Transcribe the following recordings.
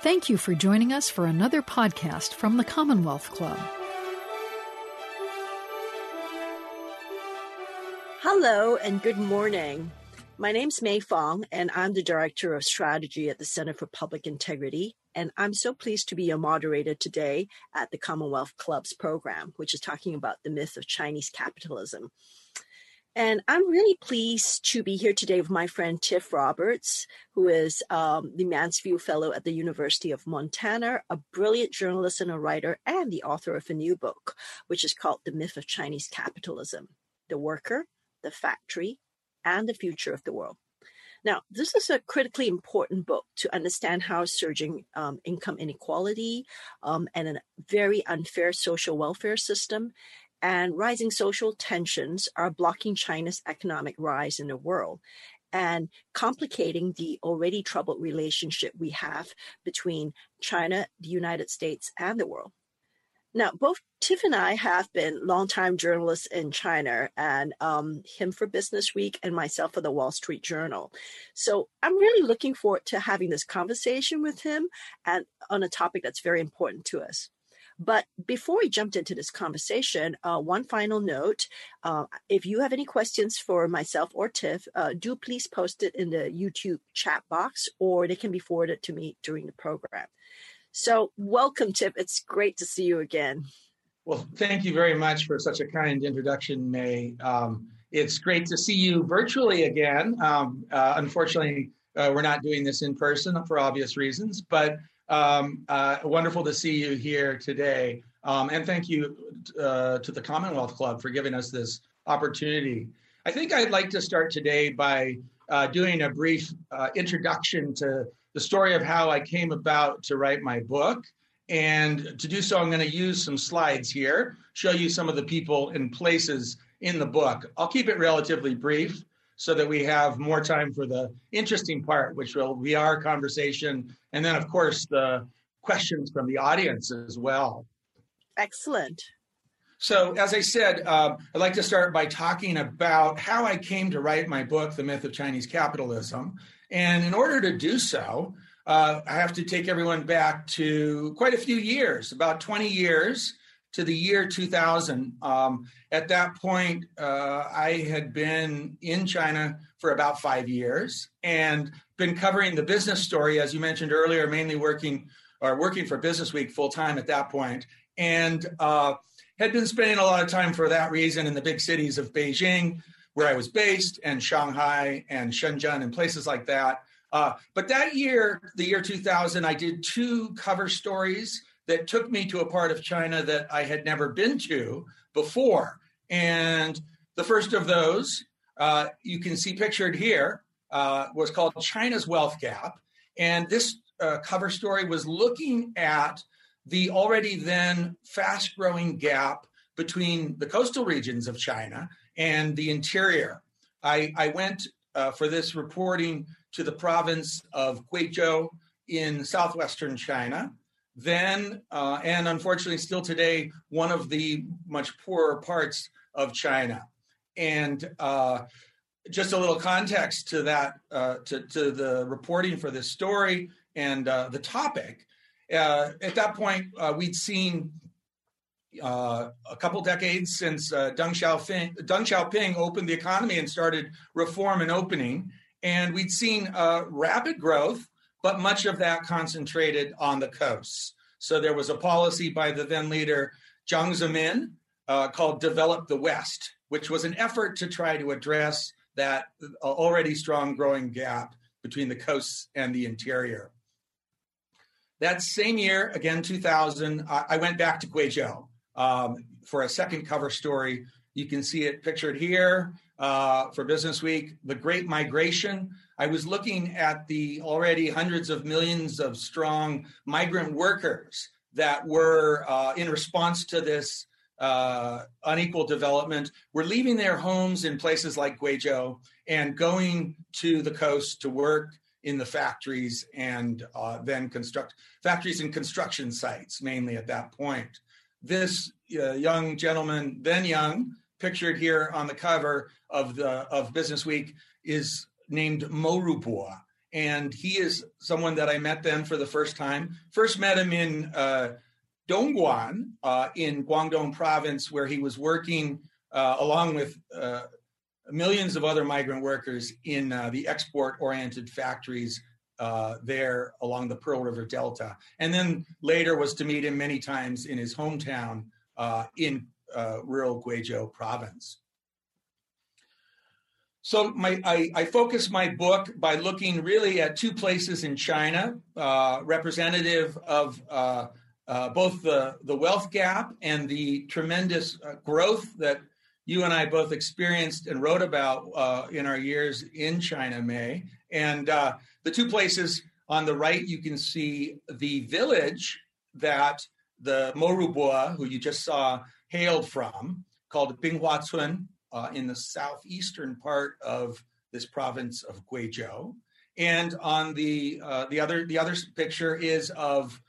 Thank you for joining us for another podcast from the Commonwealth Club. Hello and good morning. My name's Mei Fong, and I'm the Director of Strategy at the Center for Public Integrity. And I'm so pleased to be your moderator today at the Commonwealth Club's program, which is talking about the myth of Chinese capitalism. And I'm really pleased to be here today with my friend Tiff Roberts, who is um, the Mansfield Fellow at the University of Montana, a brilliant journalist and a writer, and the author of a new book, which is called The Myth of Chinese Capitalism The Worker, the Factory, and the Future of the World. Now, this is a critically important book to understand how surging um, income inequality um, and a very unfair social welfare system and rising social tensions are blocking China's economic rise in the world and complicating the already troubled relationship we have between China, the United States, and the world. Now, both Tiff and I have been longtime journalists in China, and um, him for Business Week and myself for the Wall Street Journal. So I'm really looking forward to having this conversation with him and on a topic that's very important to us. But before we jumped into this conversation, uh, one final note. Uh, if you have any questions for myself or Tiff, uh, do please post it in the YouTube chat box or they can be forwarded to me during the program. So, welcome, Tiff. It's great to see you again. Well, thank you very much for such a kind introduction, Mei. Um, it's great to see you virtually again. Um, uh, unfortunately, uh, we're not doing this in person for obvious reasons, but um, uh, wonderful to see you here today. Um, and thank you uh, to the Commonwealth Club for giving us this opportunity. I think I'd like to start today by uh, doing a brief uh, introduction to the story of how I came about to write my book. And to do so, I'm going to use some slides here, show you some of the people and places in the book. I'll keep it relatively brief so that we have more time for the interesting part, which will be our conversation. And then, of course, the questions from the audience as well. Excellent. So, as I said, uh, I'd like to start by talking about how I came to write my book, The Myth of Chinese Capitalism. And in order to do so, uh, I have to take everyone back to quite a few years, about 20 years to the year 2000. Um, at that point, uh, I had been in China for about five years and been covering the business story, as you mentioned earlier, mainly working or working for Business Week full time at that point, and uh, had been spending a lot of time for that reason in the big cities of Beijing, where I was based, and Shanghai and Shenzhen and places like that. Uh, but that year, the year 2000, I did two cover stories that took me to a part of China that I had never been to before. And the first of those, uh, you can see pictured here, uh, was called China's Wealth Gap. And this uh, cover story was looking at the already then fast growing gap between the coastal regions of China and the interior. I, I went uh, for this reporting to the province of Guizhou in southwestern China then, uh, and unfortunately, still today, one of the much poorer parts of China. And uh, just a little context to that, uh, to, to, the reporting for this story and uh, the topic. Uh, at that point, uh, we'd seen a couple decades since Deng, Xiaoping, Deng Xiaoping opened the economy and started reform and opening. And we'd seen rapid growth but much of that concentrated on the coasts. So there was a policy by the then leader Jiang Zemin uh, called Develop the West, which was an effort to try to address that already strong growing gap between the coasts and the interior. That same year, again 2000, I went back to Guizhou um, for a second cover story. You can see it pictured here uh, for Business Week, The Great Migration, I was looking at the already hundreds of millions of strong migrant workers that were uh, in response to this uh, unequal development were leaving their homes in places like Guizhou and going to the coast to work in the factories and uh, then construct factories and construction sites mainly at that point. This uh, young gentleman, then young, pictured here on the cover of the of Business Week, is named Mo Rubo. and he is someone that I met then for the first time. First met him in uh, Dongguan uh, in Guangdong province, where he was working uh, along with uh, millions of other migrant workers in uh, the export oriented factories uh, there along the Pearl River Delta. And then later was to meet him many times in his hometown in rural Guizhou province. So my, I, I, focus my book by looking really at two places in China, uh, representative of uh, both the, the wealth gap and the tremendous growth that you and I both experienced and wrote about uh, in our years in China, Mei. And uh, the two places on the right, you can see the village that the Mo Rubo, who you just saw, hailed from, called Binghuacun uh, in the southeastern part of this province of Guizhou. And on the uh, the other the other picture is of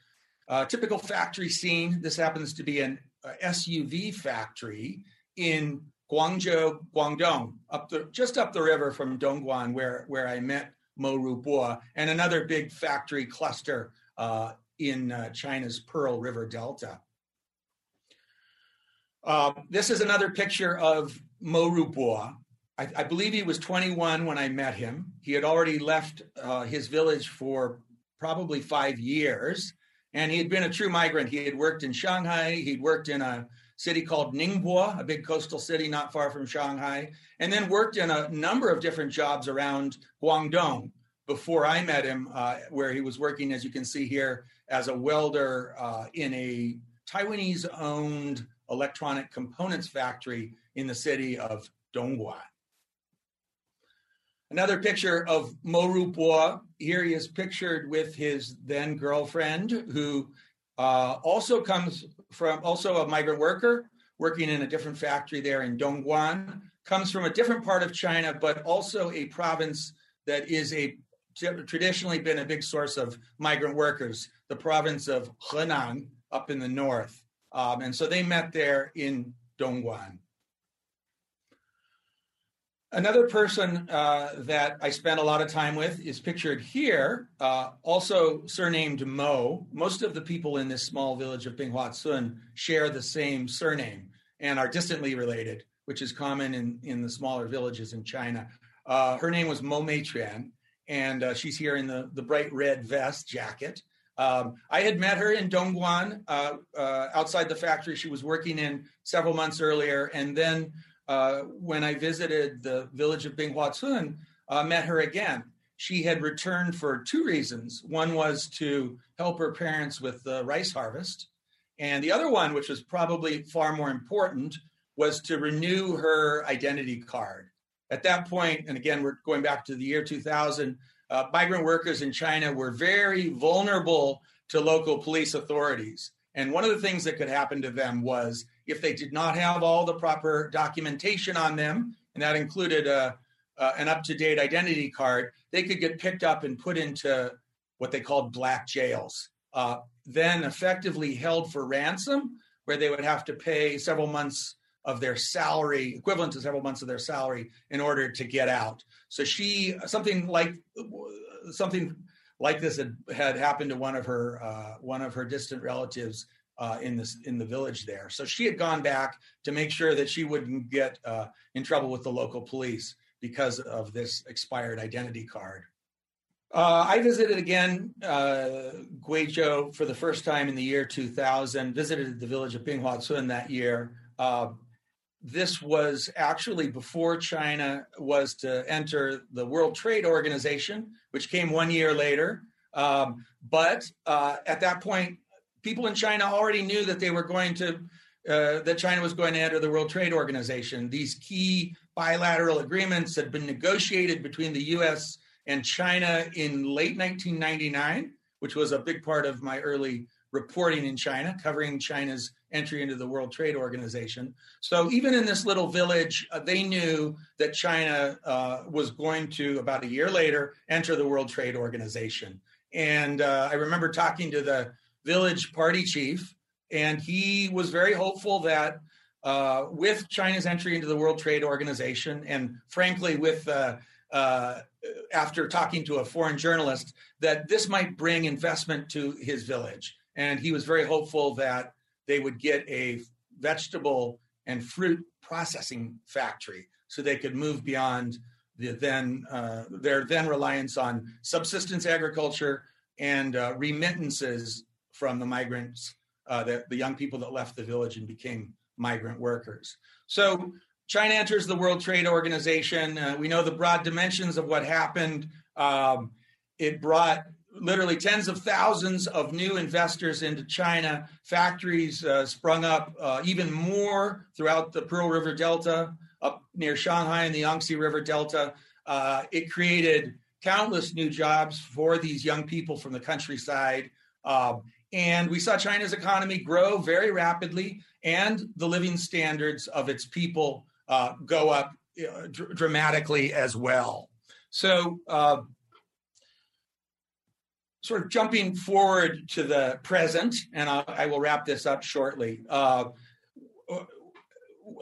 a typical factory scene. This happens to be an SUV factory in Guangzhou, Guangdong, up the just up the river from Dongguan, where where I met Mo Rubo, and another big factory cluster uh, in uh, China's Pearl River Delta. Uh, this is another picture of Mo Rubo. I, I, believe he was 21 when I met him. He had already left uh, his village for probably five years, and he had been a true migrant. He had worked in Shanghai. He'd worked in a city called Ningbo, a big coastal city not far from Shanghai, and then worked in a number of different jobs around Guangdong before I met him, uh, where he was working, as you can see here, as a welder uh, in a Taiwanese owned electronic components factory in the city of Dongguan. Another picture of Mo Rubo. Here he is pictured with his then girlfriend, who uh, also comes from also a migrant worker working in a different factory there in Dongguan. Comes from a different part of China, but also a province that is a traditionally been a big source of migrant workers. The province of Henan up in the north, um, and so they met there in Dongguan. Another person uh, that I spent a lot of time with is pictured here, uh, also surnamed Mo. Most of the people in this small village of Binghuacun share the same surname and are distantly related, which is common in, in the smaller villages in China. Uh, her name was Mo Meichuan, and uh, she's here in the, the bright red vest jacket. Um, I had met her in Dongguan uh, uh, outside the factory she was working in several months earlier, and then uh, when I visited the village of Binghuacun, uh, met her again. She had returned for two reasons. One was to help her parents with the rice harvest, and the other one, which was probably far more important, was to renew her identity card. At that point, and again, we're going back to the year 2000, uh, migrant workers in China were very vulnerable to local police authorities. And one of the things that could happen to them was if they did not have all the proper documentation on them, and that included a, uh, an up to date identity card, they could get picked up and put into what they called black jails, uh, then effectively held for ransom, where they would have to pay several months of their salary, equivalent to several months of their salary, in order to get out. So she, something like something like this had, had happened to one of her uh, one of her distant relatives uh, in this in the village there. So she had gone back to make sure that she wouldn't get uh, in trouble with the local police because of this expired identity card. Uh, I visited again uh, Guizhou for the first time in the year 2000. Visited the village of Binghuacun that year. Uh, this was actually before China was to enter the World Trade Organization, which came one year later. Um, but uh, at that point, people in China already knew that they were going to, uh, that China was going to enter the World Trade Organization. These key bilateral agreements had been negotiated between the US and China in late 1999, which was a big part of my early reporting in China, covering China's entry into the World Trade Organization. So even in this little village, uh, they knew that China uh, was going to, about a year later, enter the World Trade Organization. And uh, I remember talking to the village party chief, and he was very hopeful that uh, with China's entry into the World Trade Organization, and frankly, with uh, uh, after talking to a foreign journalist, that this might bring investment to his village. And he was very hopeful that they would get a vegetable and fruit processing factory so they could move beyond the then uh, their then reliance on subsistence agriculture and uh, remittances from the migrants, uh, the, the young people that left the village and became migrant workers. So China enters the World Trade Organization. Uh, we know the broad dimensions of what happened. Um, it brought literally tens of thousands of new investors into China. Factories uh, sprung up uh, even more throughout the Pearl River Delta, up near Shanghai and the Yangtze River Delta. Uh, it created countless new jobs for these young people from the countryside. Um, and we saw China's economy grow very rapidly and the living standards of its people uh, go up uh, dr- dramatically as well. So, uh, sort of jumping forward to the present, and I'll, I will wrap this up shortly. Uh,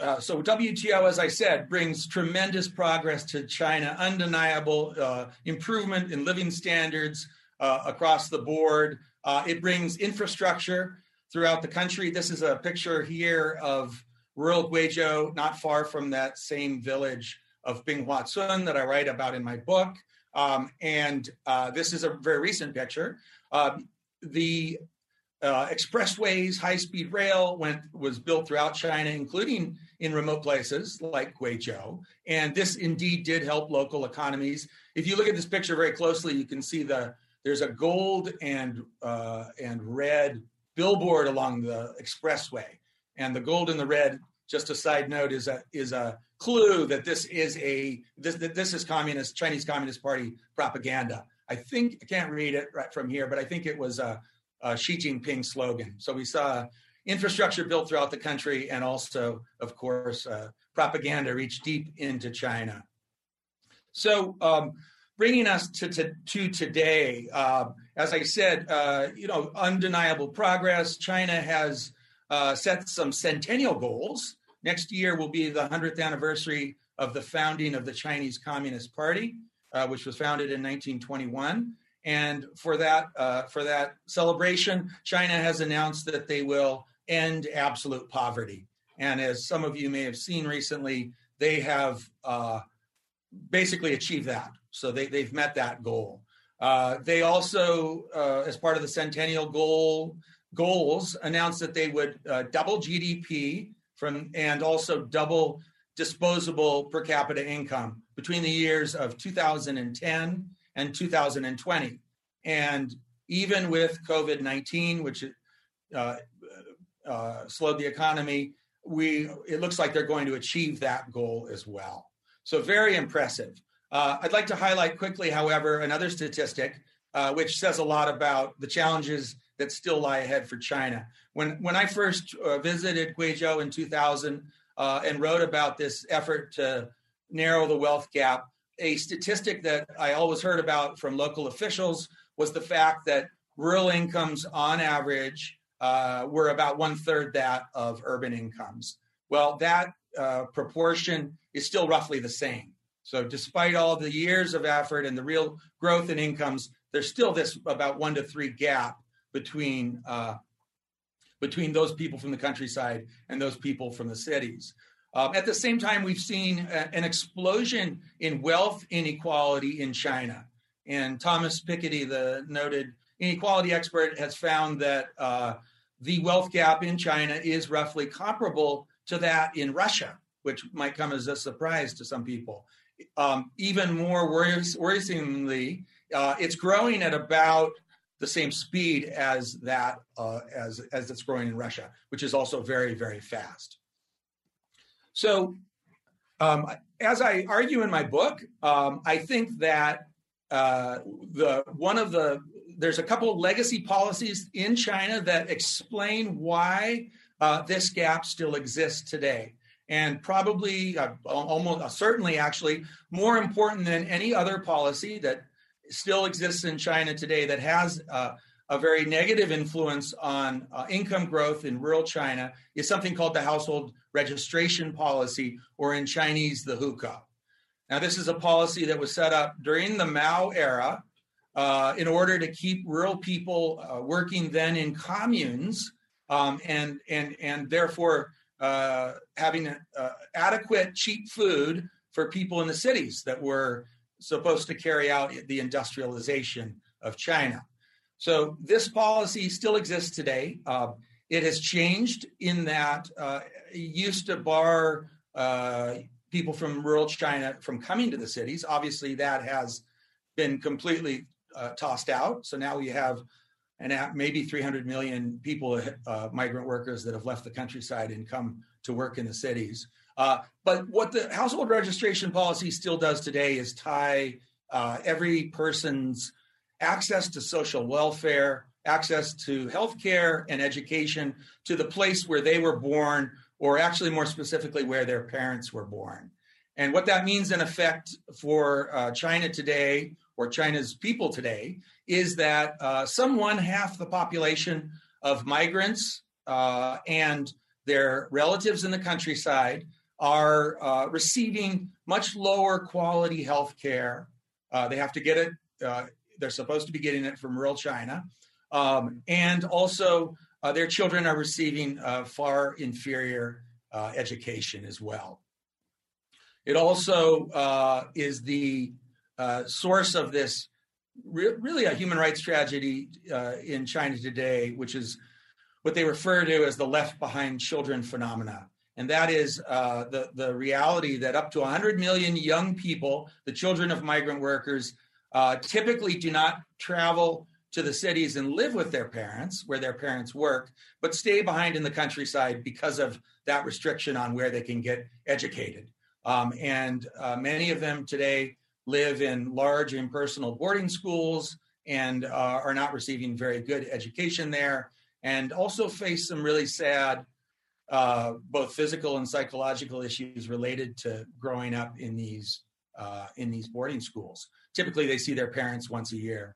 uh, so WTO, as I said, brings tremendous progress to China, undeniable uh, improvement in living standards uh, across the board. Uh, it brings infrastructure throughout the country. This is a picture here of rural Guizhou, not far from that same village of Binghuacun that I write about in my book. Um, and uh, this is a very recent picture. Um, the uh, expressways, high-speed rail went was built throughout China, including in remote places like Guizhou, and this indeed did help local economies. If you look at this picture very closely, you can see the there's a gold and uh, and red billboard along the expressway, and the gold and the red just a side note is a is a clue that this is a this that this is communist Chinese Communist Party propaganda. I think I can't read it right from here, but I think it was a, a Xi Jinping slogan. So we saw infrastructure built throughout the country, and also, of course, uh, propaganda reached deep into China. So, um, bringing us to to, to today, uh, as I said, uh, you know, undeniable progress. China has uh, set some centennial goals. Next year will be the 100th anniversary of the founding of the Chinese Communist Party, uh, which was founded in 1921. And for that, uh, for that celebration, China has announced that they will end absolute poverty. And as some of you may have seen recently, they have uh, basically achieved that. So they, they've met that goal. Uh, they also, uh, as part of the centennial goal, goals announced that they would uh, double GDP from and also double disposable per capita income between the years of 2010 and 2020. And even with COVID 19, which uh, uh, slowed the economy, we it looks like they're going to achieve that goal as well. So very impressive. Uh, I'd like to highlight quickly, however, another statistic uh, which says a lot about the challenges that still lie ahead for China. When when I first uh, visited Guizhou in 2000 uh, and wrote about this effort to narrow the wealth gap, a statistic that I always heard about from local officials was the fact that rural incomes, on average, uh, were about one third that of urban incomes. Well, that uh, proportion is still roughly the same. So, despite all the years of effort and the real growth in incomes, there's still this about one to three gap between uh, between those people from the countryside and those people from the cities. Um, at the same time, we've seen a, an explosion in wealth inequality in China. And Thomas Piketty, the noted inequality expert, has found that uh, the wealth gap in China is roughly comparable to that in Russia, which might come as a surprise to some people. Um, even more worrisomely, uh, it's growing at about the same speed as that uh, as as it's growing in Russia, which is also very very fast. So, um, as I argue in my book, um, I think that uh, the one of the there's a couple of legacy policies in China that explain why uh, this gap still exists today. And probably, uh, almost uh, certainly, actually, more important than any other policy that still exists in China today that has uh, a very negative influence on uh, income growth in rural China is something called the household registration policy, or in Chinese, the hukou. Now, this is a policy that was set up during the Mao era uh, in order to keep rural people uh, working then in communes um, and, and, and therefore uh, having uh, adequate, cheap food for people in the cities that were supposed to carry out the industrialization of China. So this policy still exists today. Uh, it has changed in that uh, it used to bar uh, people from rural China from coming to the cities. Obviously, that has been completely tossed out. So now we have and maybe 300 million people, uh, migrant workers that have left the countryside and come to work in the cities. Uh, but what the household registration policy still does today is tie uh, every person's access to social welfare, access to health care and education to the place where they were born, or actually more specifically, where their parents were born. And what that means, in effect, for uh, China today, or China's people today, is that uh, some one half the population of migrants uh, and their relatives in the countryside are uh, receiving much lower quality health care. Uh, they have to get it, uh, they're supposed to be getting it from rural China. Um, and also, uh, their children are receiving far inferior education as well. It also is the source of this re- really a human rights tragedy uh, in China today, which is what they refer to as the left behind children phenomena. And that is uh, the, the reality that up to 100 million young people, the children of migrant workers, uh, typically do not travel to the cities and live with their parents where their parents work, but stay behind in the countryside because of that restriction on where they can get educated. Um, and uh, many of them today live in large impersonal boarding schools and uh, are not receiving very good education there, and also face some really sad uh, both physical and psychological issues related to growing up in these uh, in these boarding schools. Typically, they see their parents once a year.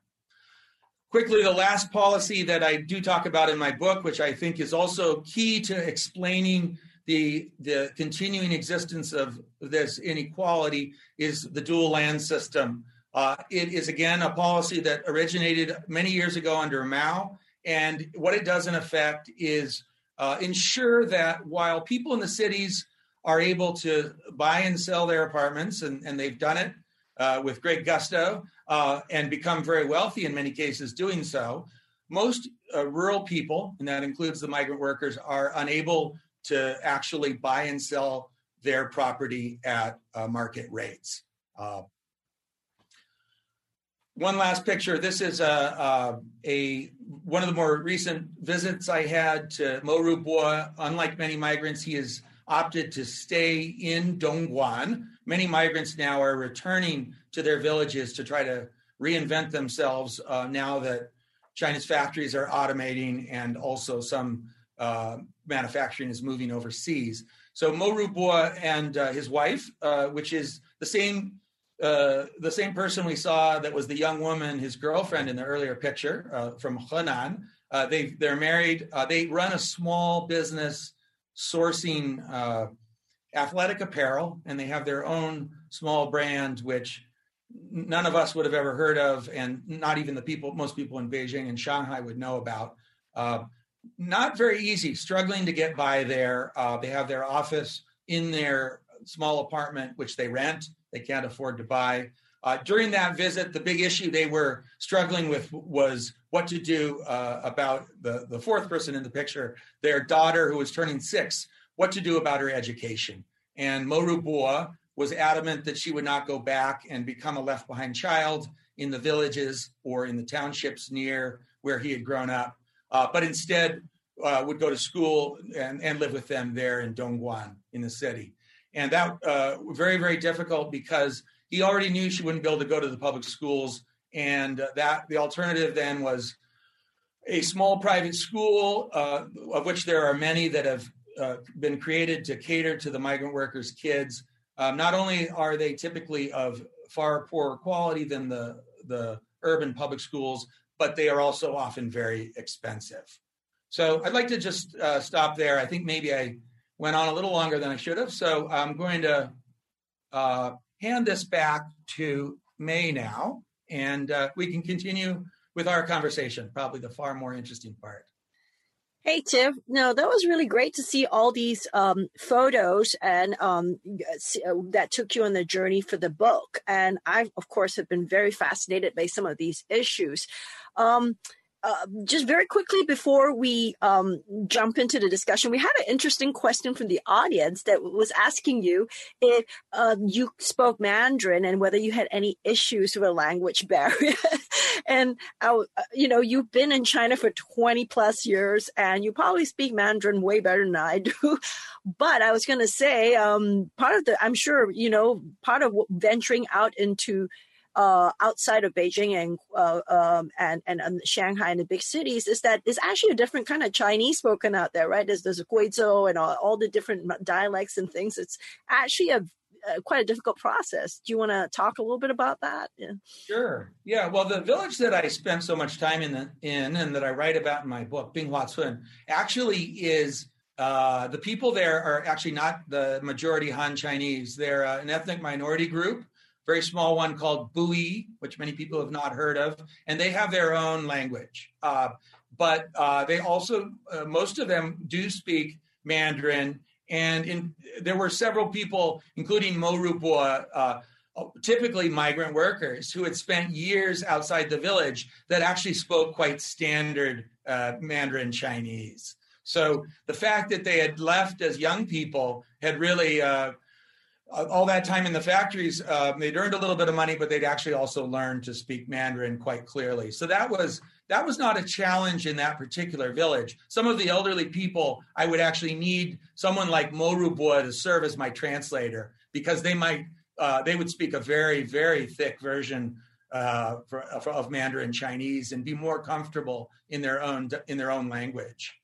Quickly, the last policy that I do talk about in my book, which I think is also key to explaining the the continuing existence of this inequality is the dual land system. Uh, it is again a policy that originated many years ago under Mao, and what it does in effect is uh, ensure that while people in the cities are able to buy and sell their apartments, and, and they've done it uh, with great gusto uh, and become very wealthy in many cases doing so, most uh, rural people, and that includes the migrant workers, are unable to actually buy and sell their property at uh, market rates. Uh, one last picture. This is a, a, a, one of the more recent visits I had to Mo Bo. Unlike many migrants, he has opted to stay in Dongguan. Many migrants now are returning to their villages to try to reinvent themselves uh, now that China's factories are automating and also some uh, manufacturing is moving overseas. So Mo Rubo and uh, his wife, uh, which is the same uh, the same person we saw that was the young woman, his girlfriend in the earlier picture uh, from Henan. Uh, they they're married. they run a small business sourcing athletic apparel, and they have their own small brand, which none of us would have ever heard of, and not even the people, most people in Beijing and Shanghai would know about. Not very easy, struggling to get by there. Uh, they have their office in their small apartment, which they rent. They can't afford to buy. Uh, during that visit, the big issue they were struggling with was what to do uh, about the, the fourth person in the picture, their daughter who was turning six, what to do about her education. And Morubua was adamant that she would not go back and become a left behind child in the villages or in the townships near where he had grown up uh, but instead uh, would go to school and, and live with them there in Dongguan in the city. And that uh, very, very difficult because he already knew she wouldn't be able to go to the public schools. And that the alternative then was a small private school, uh, of which there are many that have uh, been created to cater to the migrant workers' kids. Um, not only are they typically of far poorer quality than the, the urban public schools, but they are also often very expensive. So I'd like to just uh, stop there. I think maybe I went on a little longer than I should have. So I'm going to uh, hand this back to Mei now, and uh, we can continue with our conversation, probably the far more interesting part. Hey, Tiff. No, that was really great to see all these um, photos and um, that took you on the journey for the book. And I, of course, have been very fascinated by some of these issues. Um, uh, just very quickly before we um, jump into the discussion, we had an interesting question from the audience that was asking you if uh, you spoke Mandarin and whether you had any issues with a language barrier. and uh, you know, you've been in China for 20 plus years, and you probably speak Mandarin way better than I do. but I was going to say, um, part of the, I'm sure, you know, part of venturing out into uh, outside of Beijing and, uh, um, and, and and Shanghai and the big cities is that there's actually a different kind of Chinese spoken out there, right? There's there's Guizhou and all, all the different dialects and things. It's actually a uh, quite a difficult process. Do you want to talk a little bit about that? Yeah. Sure. Yeah. Well, the village that I spent so much time in, the, in and that I write about in my book, Binghuacun, actually is uh, the people there are actually not the majority Han Chinese. They're uh, an ethnic minority group very small one called Buyi, which many people have not heard of, and they have their own language. Uh, but uh, they also, uh, most of them do speak Mandarin. And in, there were several people, including Mo Rubo, uh, typically migrant workers, who had spent years outside the village that actually spoke quite standard uh, Mandarin Chinese. So the fact that they had left as young people had really uh, all that time in the factories, uh, they'd earned a little bit of money, but they'd actually also learned to speak Mandarin quite clearly. So that was that was not a challenge in that particular village. Some of the elderly people, I would actually need someone like Morubua to serve as my translator because they might uh, they would speak a very very thick version uh, for, of Mandarin Chinese and be more comfortable in their own in their own language.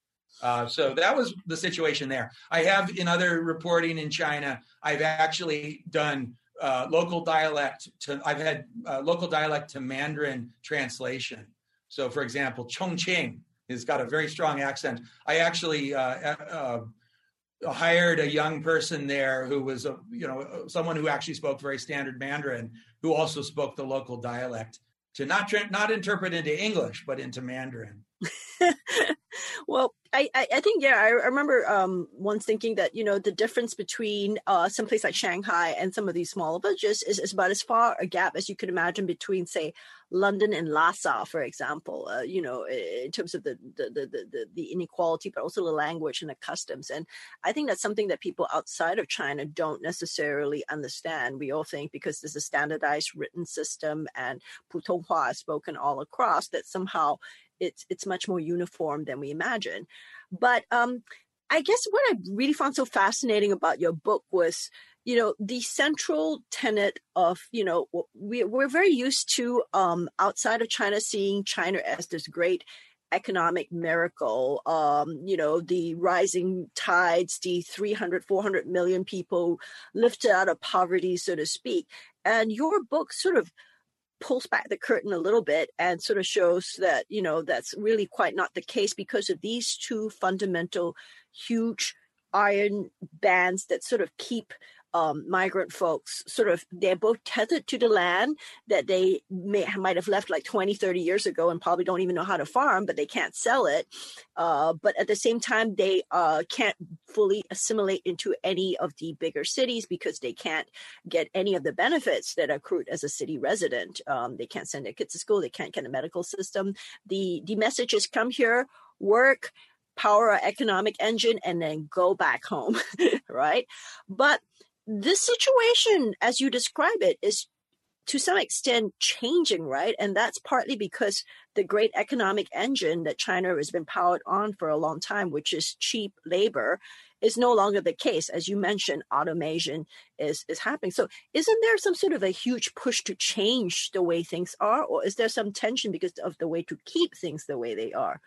Uh, so that was the situation there. I have in other reporting in China, I've actually done uh, local dialect to, I've had uh, local dialect to Mandarin translation. So, for example, Chongqing has got a very strong accent. I actually uh, uh, hired a young person there who was a you know someone who actually spoke very standard Mandarin, who also spoke the local dialect to not not interpret into English but into Mandarin. well, I, I think yeah, I remember um, once thinking that you know the difference between uh, some place like Shanghai and some of these smaller villages is, is about as far a gap as you could imagine between say London and Lhasa, for example. Uh, you know, in terms of the the, the the the inequality, but also the language and the customs. And I think that's something that people outside of China don't necessarily understand. We all think because there's a standardized written system and Putonghua spoken all across that somehow it's it's much more uniform than we imagine. But um, I guess what I really found so fascinating about your book was, you know, the central tenet of, you know, we, we're very used to um, outside of China seeing China as this great economic miracle um, you know the rising tides the 300 400 million people lifted out of poverty so to speak and your book sort of pulls back the curtain a little bit and sort of shows that you know that's really quite not the case because of these two fundamental huge iron bands that sort of keep um, migrant folks sort of they're both tethered to the land that they may might have left like 20 30 years ago and probably don't even know how to farm but they can't sell it. Uh, but at the same time they uh, can't fully assimilate into any of the bigger cities because they can't get any of the benefits that accrued as a city resident. Um, they can't send their kids to school. They can't get a medical system. The the messages come here work power our economic engine and then go back home right? But this situation, as you describe it, is to some extent changing, right? And that's partly because the great economic engine that China has been powered on for a long time, which is cheap labor, is no longer the case. As you mentioned, automation is, is happening. So isn't there some sort of a huge push to change the way things are? Or is there some tension because of the way to keep things the way they are?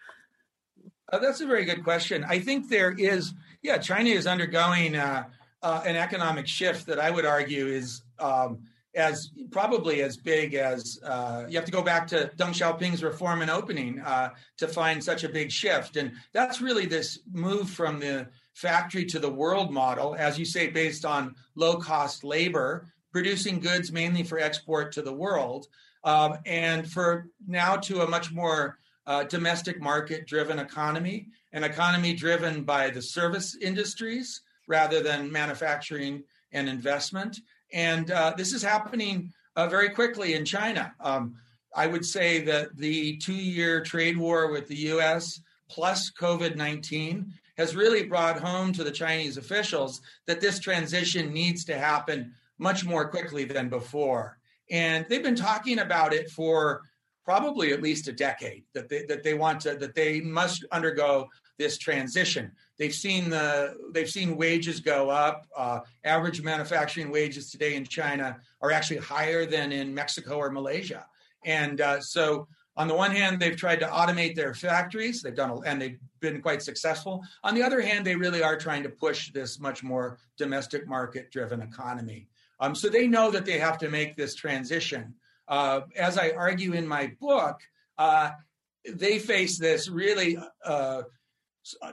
Uh, that's a very good question. I think there is, yeah, China is undergoing uh, uh, an economic shift that I would argue is um, as probably as big as uh, you have to go back to Deng Xiaoping's reform and opening uh, to find such a big shift. And that's really this move from the factory to the world model, as you say, based on low cost labor, producing goods mainly for export to the world, um, and for now to a much more uh, domestic market driven economy, an economy driven by the service industries rather than manufacturing and investment. And uh, this is happening uh, very quickly in China. Um, I would say that the two year trade war with the US plus COVID 19 has really brought home to the Chinese officials that this transition needs to happen much more quickly than before. And they've been talking about it for probably at least a decade that they, that they want to that they must undergo this transition. They've seen the they've seen wages go up. Uh, average manufacturing wages today in China are actually higher than in Mexico or Malaysia. And uh, so, on the one hand, they've tried to automate their factories. They've done and they've been quite successful. On the other hand, they really are trying to push this much more domestic market driven economy. Um, so they know that they have to make this transition. Uh, as I argue in my book, uh, they face this really uh,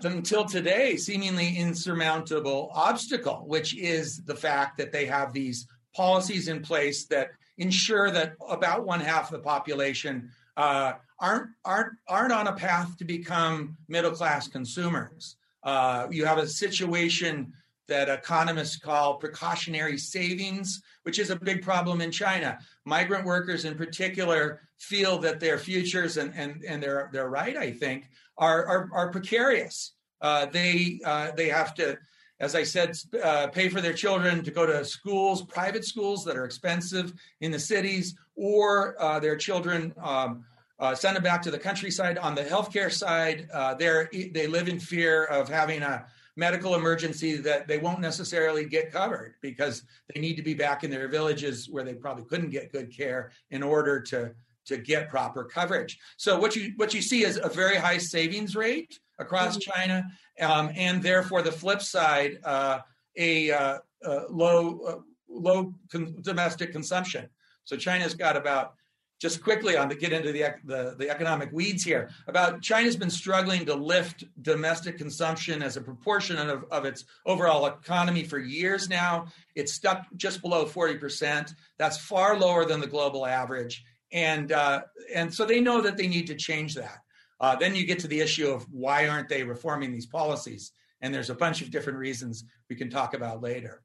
until today seemingly insurmountable obstacle, which is the fact that they have these policies in place that ensure that about one half of the population uh, aren't aren't aren't on a path to become middle class consumers. Uh, you have a situation that economists call precautionary savings, which is a big problem in China. Migrant workers, in particular, feel that their futures and and and they're they're right. I think are are, are precarious. Uh, they uh, they have to, as I said, uh, pay for their children to go to schools, private schools that are expensive in the cities, or uh, their children. Um, uh, send them back to the countryside. On the healthcare side, uh, they they live in fear of having a medical emergency that they won't necessarily get covered because they need to be back in their villages where they probably couldn't get good care in order to to get proper coverage. So what you what you see is a very high savings rate across mm-hmm. China, um, and therefore the flip side, uh, a uh, uh, low low con- domestic consumption. So China's got about just quickly on to get into the, the, the economic weeds here about China's been struggling to lift domestic consumption as a proportion of, of its overall economy for years now. It's stuck just below 40%. That's far lower than the global average and uh, and so they know that they need to change that. Uh, then you get to the issue of why aren't they reforming these policies? And there's a bunch of different reasons we can talk about later.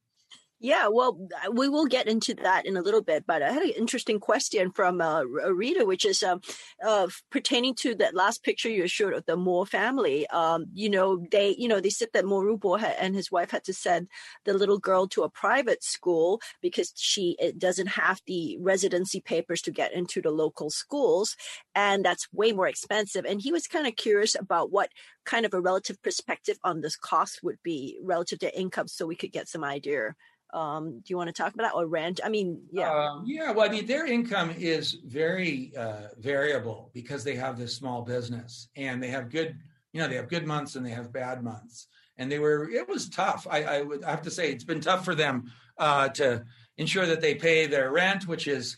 Yeah, well, we will get into that in a little bit, but I had an interesting question from uh, a reader, which is um, uh, pertaining to that last picture you showed of the Moore family. Um, you know, they, you know, they said that Mo Rubo and his wife had to send the little girl to a private school because she doesn't have the residency papers to get into the local schools, and that's way more expensive. And he was kind of curious about what kind of a relative perspective on this cost would be relative to income, so we could get some idea. Um, do you want to talk about that or rent? I mean, yeah. Um, yeah, well, I mean, their income is very uh, variable because they have this small business and they have good, you know, they have good months and they have bad months. And they were, it was tough. I, I would I have to say, it's been tough for them uh, to ensure that they pay their rent, which is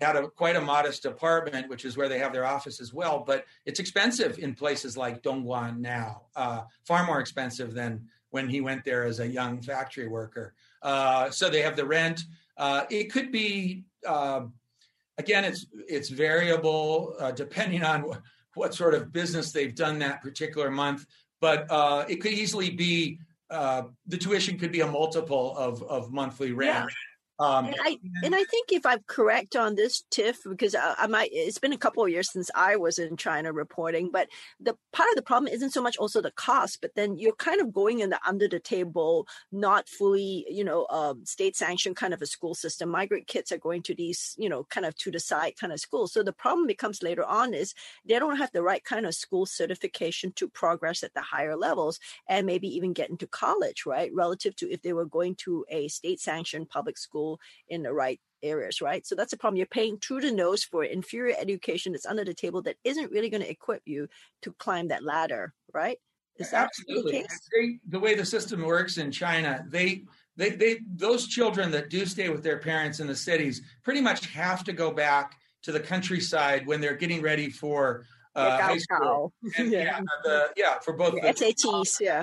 had a quite a modest apartment, which is where they have their office as well. But it's expensive in places like Dongguan now, uh, far more expensive than when he went there as a young factory worker. Uh, so they have the rent. Uh, it could be uh, again, it's it's variable uh, depending on what, what, sort of business they've done that particular month. But uh, it could easily be the tuition could be a multiple of of monthly rent. Yeah. Um, and I and I think if I'm correct on this, Tiff, because I, I, might, it's been a couple of years since I was in China reporting, but the part of the problem isn't so much also the cost, but then you're kind of going in the under the table, not fully, you know, um, state sanctioned kind of a school system. Migrant kids are going to these, you know, kind of to the side kind of schools. So the problem becomes later on is they don't have the right kind of school certification to progress at the higher levels and maybe even get into college, right? Relative to if they were going to a state sanctioned public school in the right areas, right? So that's a problem. You're paying through the nose for inferior education that's under the table that isn't really going to equip you to climb that ladder, right? Is that Absolutely. The, they, the way the system works in China, they they they those children that do stay with their parents in the cities pretty much have to go back to the countryside when they're getting ready for uh, high school. And, yeah. yeah, the, yeah, for both the, SATs, yeah,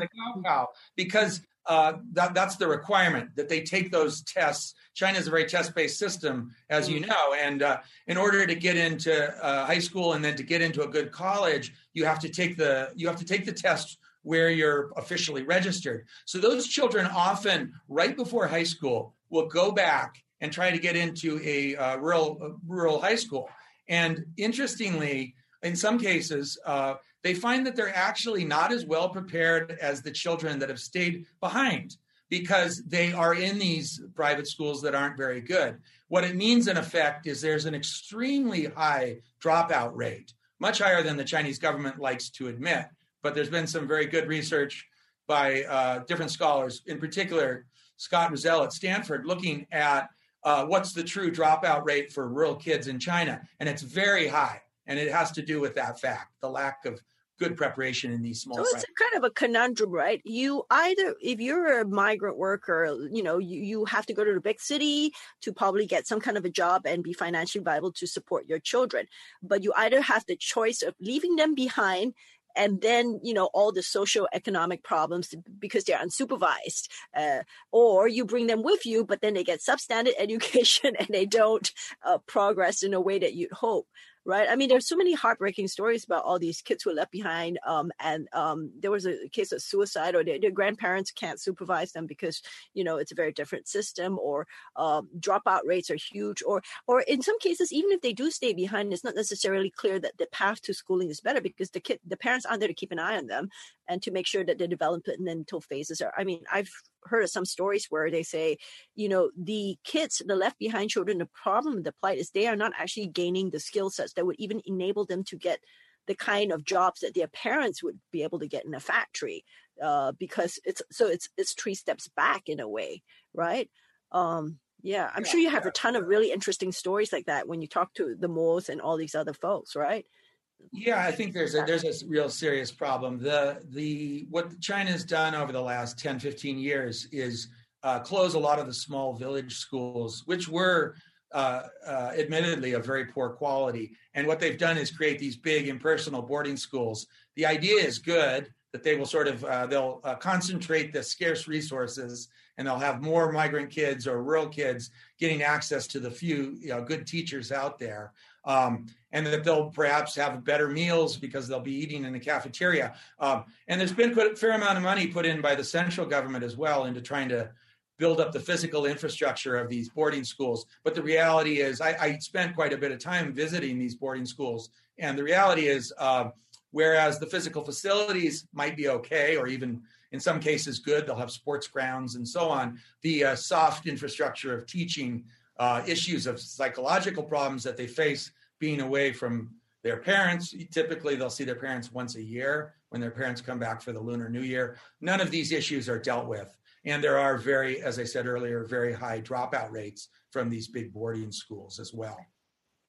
because uh, that, that's the requirement that they take those tests. China is a very test based system, as you mm. know. And uh, in order to get into uh, high school and then to get into a good college, you have to take the you have to take the test where you're officially registered. So those children often, right before high school, will go back and try to get into a uh, rural rural high school. And interestingly, in some cases, uh, they find that they're actually not as well prepared as the children that have stayed behind because they are in these private schools that aren't very good. What it means, in effect, is there's an extremely high dropout rate, much higher than the Chinese government likes to admit. But there's been some very good research by uh, different scholars, in particular, Scott Rozelle at Stanford, looking at uh, what's the true dropout rate for rural kids in China. And it's very high. And it has to do with that fact the lack of good preparation in these small. So it's kind of a conundrum, right? You either, if you're a migrant worker, you know, you, you have to go to the big city to probably get some kind of a job and be financially viable to support your children. But you either have the choice of leaving them behind and then you know all the social economic problems because they're unsupervised uh, or you bring them with you but then they get substandard education and they don't uh, progress in a way that you'd hope right? I mean, there's so many heartbreaking stories about all these kids who are left behind. Um, and um, there was a case of suicide, or their, their, grandparents can't supervise them because you know it's a very different system, or um, dropout rates are huge, or or in some cases, even if they do stay behind, it's not necessarily clear that the path to schooling is better because the kid, the parents aren't there to keep an eye on them and to make sure that the developmental phases are. I mean, I've heard of some stories where they say, you know, the kids, the left behind children, the problem, with the plight is they are not actually gaining the skill sets that would even enable them to get the kind of jobs that their parents would be able to get in a factory uh, because it's so it's it's three steps back in a way right um, yeah i'm yeah, sure you have yeah. a ton of really interesting stories like that when you talk to the Mo's and all these other folks right yeah, I think there's a there's a real serious problem. The the what China's done over the last 10, 15 years is uh, close a lot of the small village schools, which were uh, uh, admittedly of very poor quality. And what they've done is create these big impersonal boarding schools. The idea is good that they will sort of uh, they'll uh, concentrate the scarce resources and they'll have more migrant kids or rural kids getting access to the few you know, good teachers out there um, and that they'll perhaps have better meals because they'll be eating in the cafeteria. Um, and there's been a fair amount of money put in by the central government as well into trying to build up the physical infrastructure of these boarding schools. But the reality is, I, I spent quite a bit of time visiting these boarding schools, and the reality is, uh, whereas the physical facilities might be okay, or even in some cases good, they'll have sports grounds and so on. The uh, soft infrastructure of teaching uh, issues of psychological problems that they face being away from their parents. Typically, they'll see their parents once a year when their parents come back for the Lunar New Year. None of these issues are dealt with. And there are very, as I said earlier, very high dropout rates from these big boarding schools as well.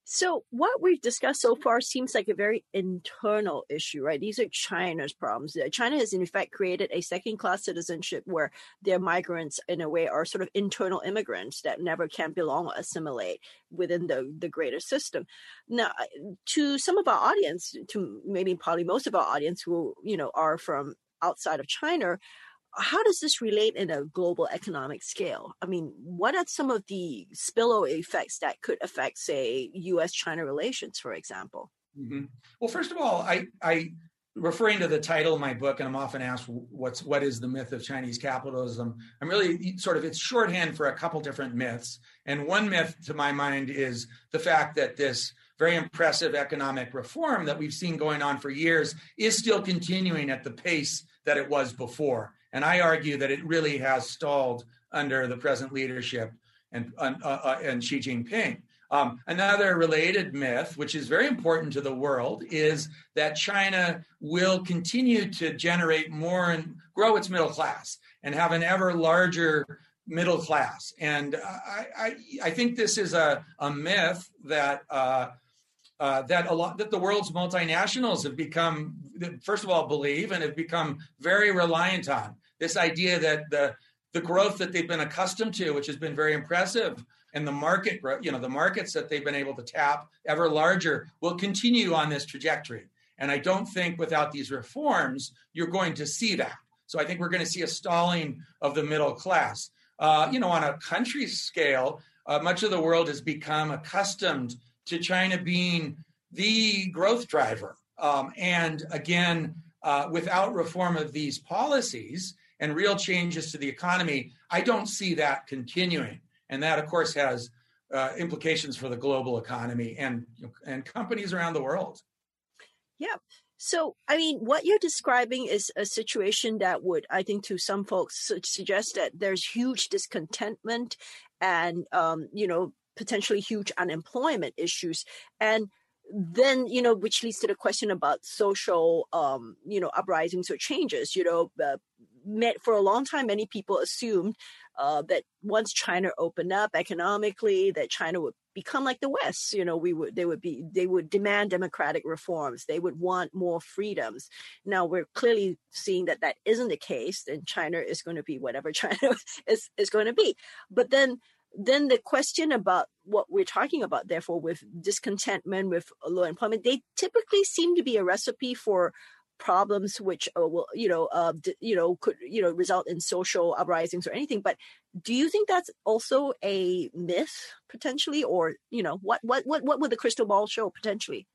So, what we've discussed so far seems like a very internal issue, right? These are China's problems. Uh, China has, in fact, created a second class citizenship where their migrants, in a way, are sort of internal immigrants that never can belong or assimilate within the, the greater system. Now, uh, to some of our audience, to maybe probably most of our audience who, you know, are from outside of China, how does this relate in a global economic scale? I mean, what are some of the spillover effects that could affect, say, U.S. China relations, for example? Mm-hmm. Well, first of all, I, I referring to the title of my book, and I'm often asked what's what is the myth of Chinese capitalism. I'm really sort of it's shorthand for a couple different myths, and one myth to my mind is the fact that this very impressive economic reform that we've seen going on for years is still continuing at the pace that it was before. And I argue that it really has stalled under the present leadership and, uh, uh, and Xi Jinping. Um, another related myth, which is very important to the world, is that China will continue to generate more and grow its middle class and have an ever larger middle class. And I, I, I think this is a, a myth that uh, uh, that a lot that the world's multinationals have become, first of all, believe and have become very reliant on this idea that the the growth that they've been accustomed to, which has been very impressive, and the market, growth, you know, the markets that they've been able to tap ever larger, will continue on this trajectory. And I don't think without these reforms, you're going to see that. So I think we're going to see a stalling of the middle class. Uh, you know, on a country scale, uh, much of the world has become accustomed to China being the growth driver. Um, and again, uh, without reform of these policies and real changes to the economy, I don't see that continuing. And that, of course, has uh, implications for the global economy and and companies around the world. Yeah. So, I mean, what you're describing is a situation that would, I think, to some folks suggest that there's huge discontentment and, um, you know, potentially huge unemployment issues. And then, you know, which leads to the question about social, um, you know, uprisings or changes. You know, uh, for a long time, many people assumed uh, that once China opened up economically, that China would become like the West. You know, we would they would be they would demand democratic reforms. They would want more freedoms. Now we're clearly seeing that that isn't the case, and China is going to be whatever China is is going to be. But then then the question about what we're talking about, therefore, with discontentment, with low employment, they typically seem to be a recipe for problems which uh, will you know uh, d- you know could you know result in social uprisings or anything but do you think that's also a myth potentially or you know what what what what would the crystal ball show potentially?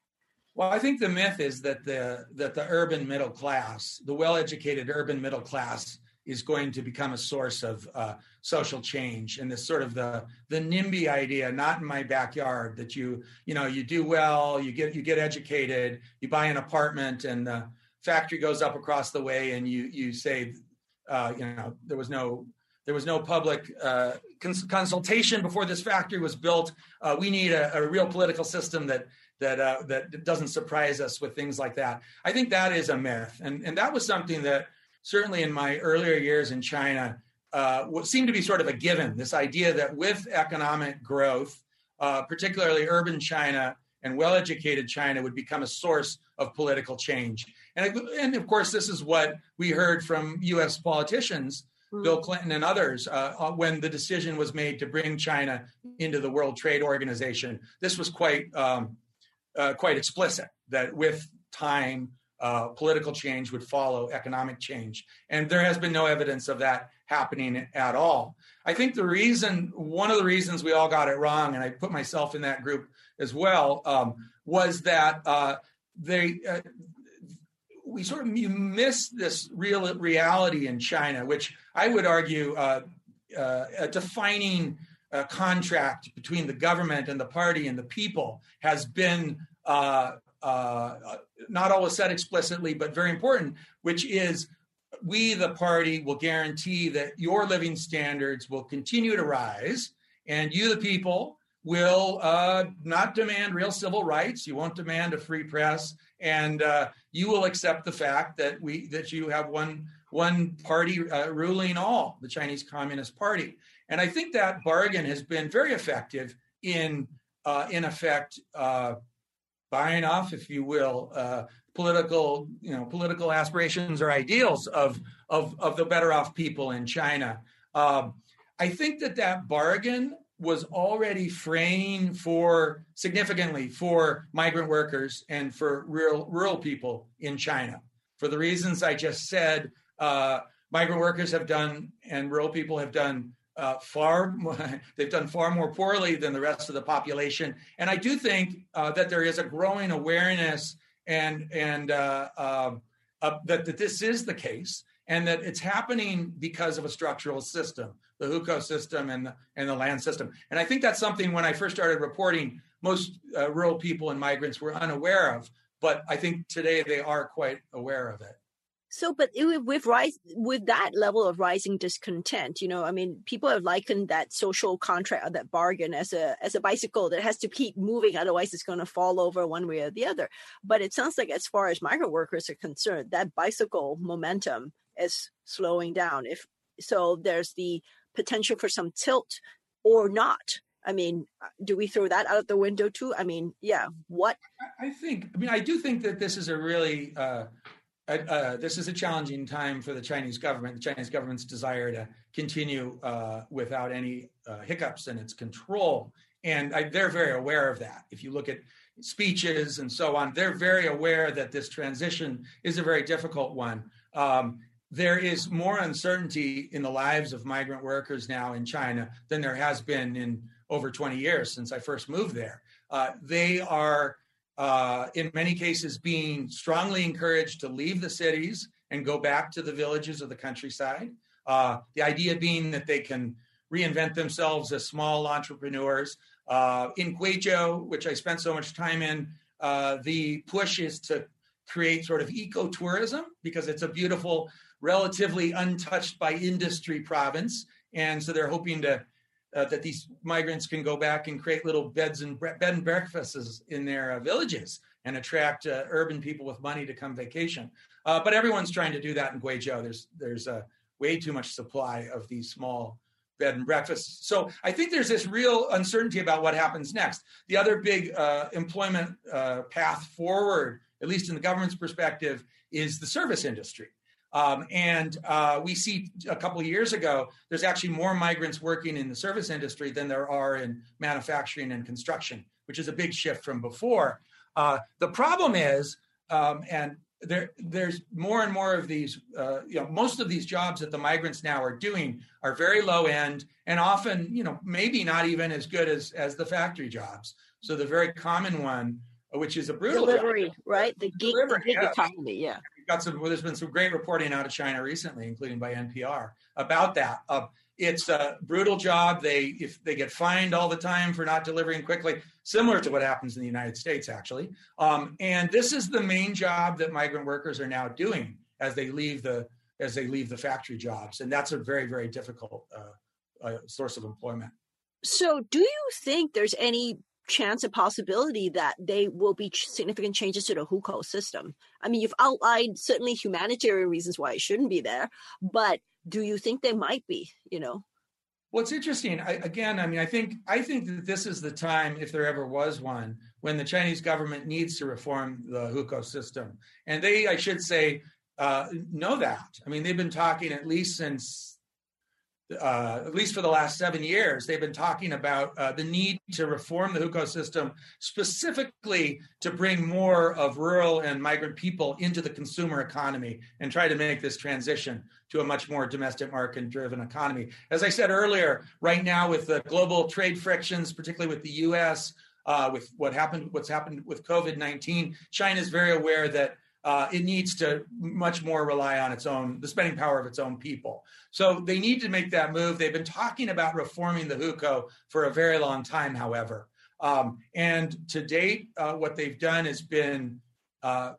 Well i think the myth is that the that the urban middle class the well educated urban middle class is going to become a source of uh, social change and this sort of the the nimby idea not in my backyard that you you know you do well you get you get educated you buy an apartment and uh, factory goes up across the way and you you say uh, you know there was no there was no public uh, cons- consultation before this factory was built. Uh, we need a, a, real political system that that uh, that doesn't surprise us with things like that. I think that is a myth, and and that was something that certainly in my earlier years in China uh, seemed to be sort of a given. This idea that with economic growth, uh, particularly urban China and well-educated China, would become a source of political change. And, and of course, this is what we heard from U.S. politicians, mm. Bill Clinton and others, uh, uh, when the decision was made to bring China into the World Trade Organization. This was quite um, uh, quite explicit that with time, uh, political change would follow economic change, and there has been no evidence of that happening at all. I think the reason, one of the reasons we all got it wrong, and I put myself in that group as well, um, was that uh, they uh, we sort of miss this real reality in China, which I would argue uh, uh, a defining uh, contract between the government and the party and the people has been uh, uh, not always said explicitly, but very important, which is we, the party, will guarantee that your living standards will continue to rise, and you, the people, will uh, not demand real civil rights. You won't demand a free press, and uh, you will accept the fact that we that you have one one party uh, ruling all, the Chinese Communist Party. And I think that bargain has been very effective in uh, in effect uh, buying off, if you will, uh, political you know political aspirations or ideals of of of the better off people in China. Um, I think that that bargain was already fraying for significantly for migrant workers and for rural rural people in China. For the reasons I just said, uh, migrant workers have done and rural people have done uh, far more, they've done far more poorly than the rest of the population. And I do think uh, that there is a growing awareness and and uh, um, that that this is the case and that it's happening because of a structural system the hukou system and the, and the land system. And I think that's something when I first started reporting, most uh, rural people and migrants were unaware of. But I think today they are quite aware of it. So, but it, with rise with that level of rising discontent, you know, I mean, people have likened that social contract or that bargain as a as a bicycle that has to keep moving, otherwise it's going to fall over one way or the other. But it sounds like, as far as migrant workers are concerned, that bicycle momentum is slowing down. If so, there's the potential for some tilt or not. I mean, do we throw that out of the window too? I mean, yeah, what? I think, I mean, I do think that this is a really, uh, uh, this is a challenging time for the Chinese government, the Chinese government's desire to continue uh, without any uh, hiccups in its control. And I, they're very aware of that. If you look at speeches and so on, they're very aware that this transition is a very difficult one. Um, there is more uncertainty in the lives of migrant workers now in China than there has been in over 20 years since I first moved there. Uh, they are, uh, in many cases, being strongly encouraged to leave the cities and go back to the villages of the countryside. Uh, the idea being that they can reinvent themselves as small entrepreneurs. Uh, in Guizhou, which I spent so much time in, uh, the push is to create sort of ecotourism because it's a beautiful relatively untouched by industry province. And so they're hoping to uh, that these migrants can go back and create little beds and bre- bed and breakfasts in their uh, villages and attract uh, urban people with money to come vacation. Uh, but everyone's trying to do that in Guizhou. There's there's uh, way too much supply of these small bed and breakfasts. So I think there's this real uncertainty about what happens next. The other big uh, employment path forward, at least in the government's perspective, is the service industry. Um, and uh, we see a couple years ago, there's actually more migrants working in the service industry than there are in manufacturing and construction, which is a big shift from before. Uh, the problem is, um, and there, there's more and more of these, uh, you know, most of these jobs that the migrants now are doing are very low end and often, you know, maybe not even as good as, as the factory jobs. So the very common one, which is a brutal delivery, job, right? The gig, delivery, the gig yeah. economy, yeah got some. Well, there's been some great reporting out of China recently, including by NPR, about that. Uh, it's a brutal job. They if they get fined all the time for not delivering quickly, similar to what happens in the United States, actually. Um, and this is the main job that migrant workers are now doing as they leave the as they leave the factory jobs, and that's a very very difficult uh, uh, source of employment. So, do you think there's any chance and possibility that they will be significant changes to the hukou system. I mean, you've outlined certainly humanitarian reasons why it shouldn't be there, but do you think they might be? You know. What's interesting, I, again, I mean, I think I think that this is the time, if there ever was one, when the Chinese government needs to reform the hukou system, and they, I should say, uh, know that. I mean, they've been talking at least since uh, at least for the last seven years, they've been talking about uh, the need to reform the hukou system, specifically to bring more of rural and migrant people into the consumer economy and try to make this transition to a much more domestic market driven economy. As I said earlier, right now with the global trade frictions, particularly with the U.S., uh, with what happened, what's happened with COVID 19, China is very aware that uh, it needs to much more rely on its own the spending power of its own people. So they need to make that move. They've been talking about reforming the hukou for a very long time however. Um, and to date uh, what they've done has been uh,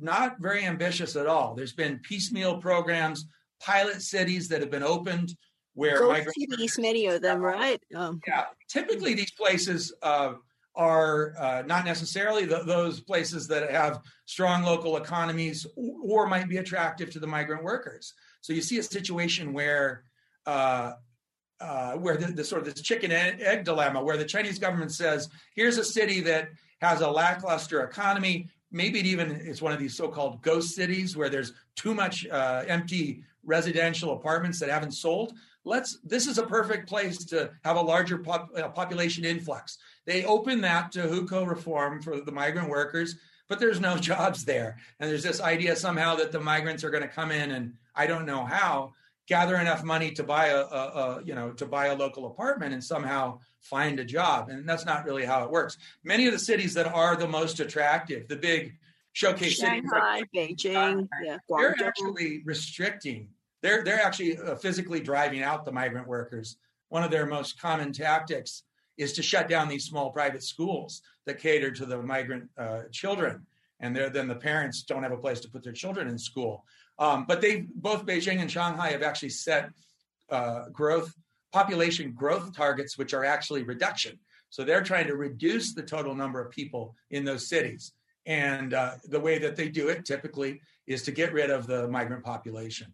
not very ambitious at all. There's been piecemeal programs pilot cities that have been opened where Gold cities, many of them right? Um, yeah typically these places uh, are uh, not necessarily the, those places that have strong local economies or, might be attractive to the migrant workers. So you see a situation where uh, uh, where the, the, sort of this chicken and egg dilemma, where the Chinese government says, "Here's a city that has a lackluster economy. Maybe it even is one of these so-called ghost cities where there's too much uh, empty residential apartments that haven't sold let's this is a perfect place to have a larger pop, uh, population influx they open that to hukou reform for the migrant workers but there's no jobs there. And there's this idea somehow that the migrants are going to come in and i don't know how gather enough money to buy a, a, a, you know to buy a local apartment and somehow find a job. And that's not really how it works. Many of the cities that are the most attractive the big showcase Shanghai, cities like Beijing, yeah, they're actually restricting they're they're actually uh, physically driving out the migrant workers. One of their most common tactics is to shut down these small private schools that cater to the migrant uh, children, and then the parents don't have a place to put their children in school. Um, but they both Beijing and Shanghai have actually set uh, growth population growth targets, which are actually reduction. So they're trying to reduce the total number of people in those cities. And uh, the way that they do it typically is to get rid of the migrant population.